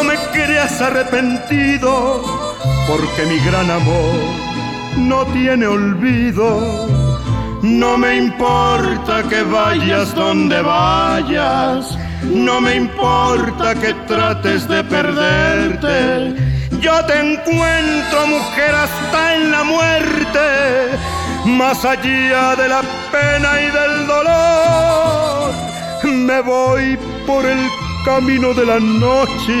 no me creas arrepentido, porque mi gran amor no tiene olvido. No me importa que vayas donde vayas, no me importa que trates de perderte. Yo te encuentro, mujer, hasta en la muerte, más allá de la pena y del dolor. Me voy por el camino de la noche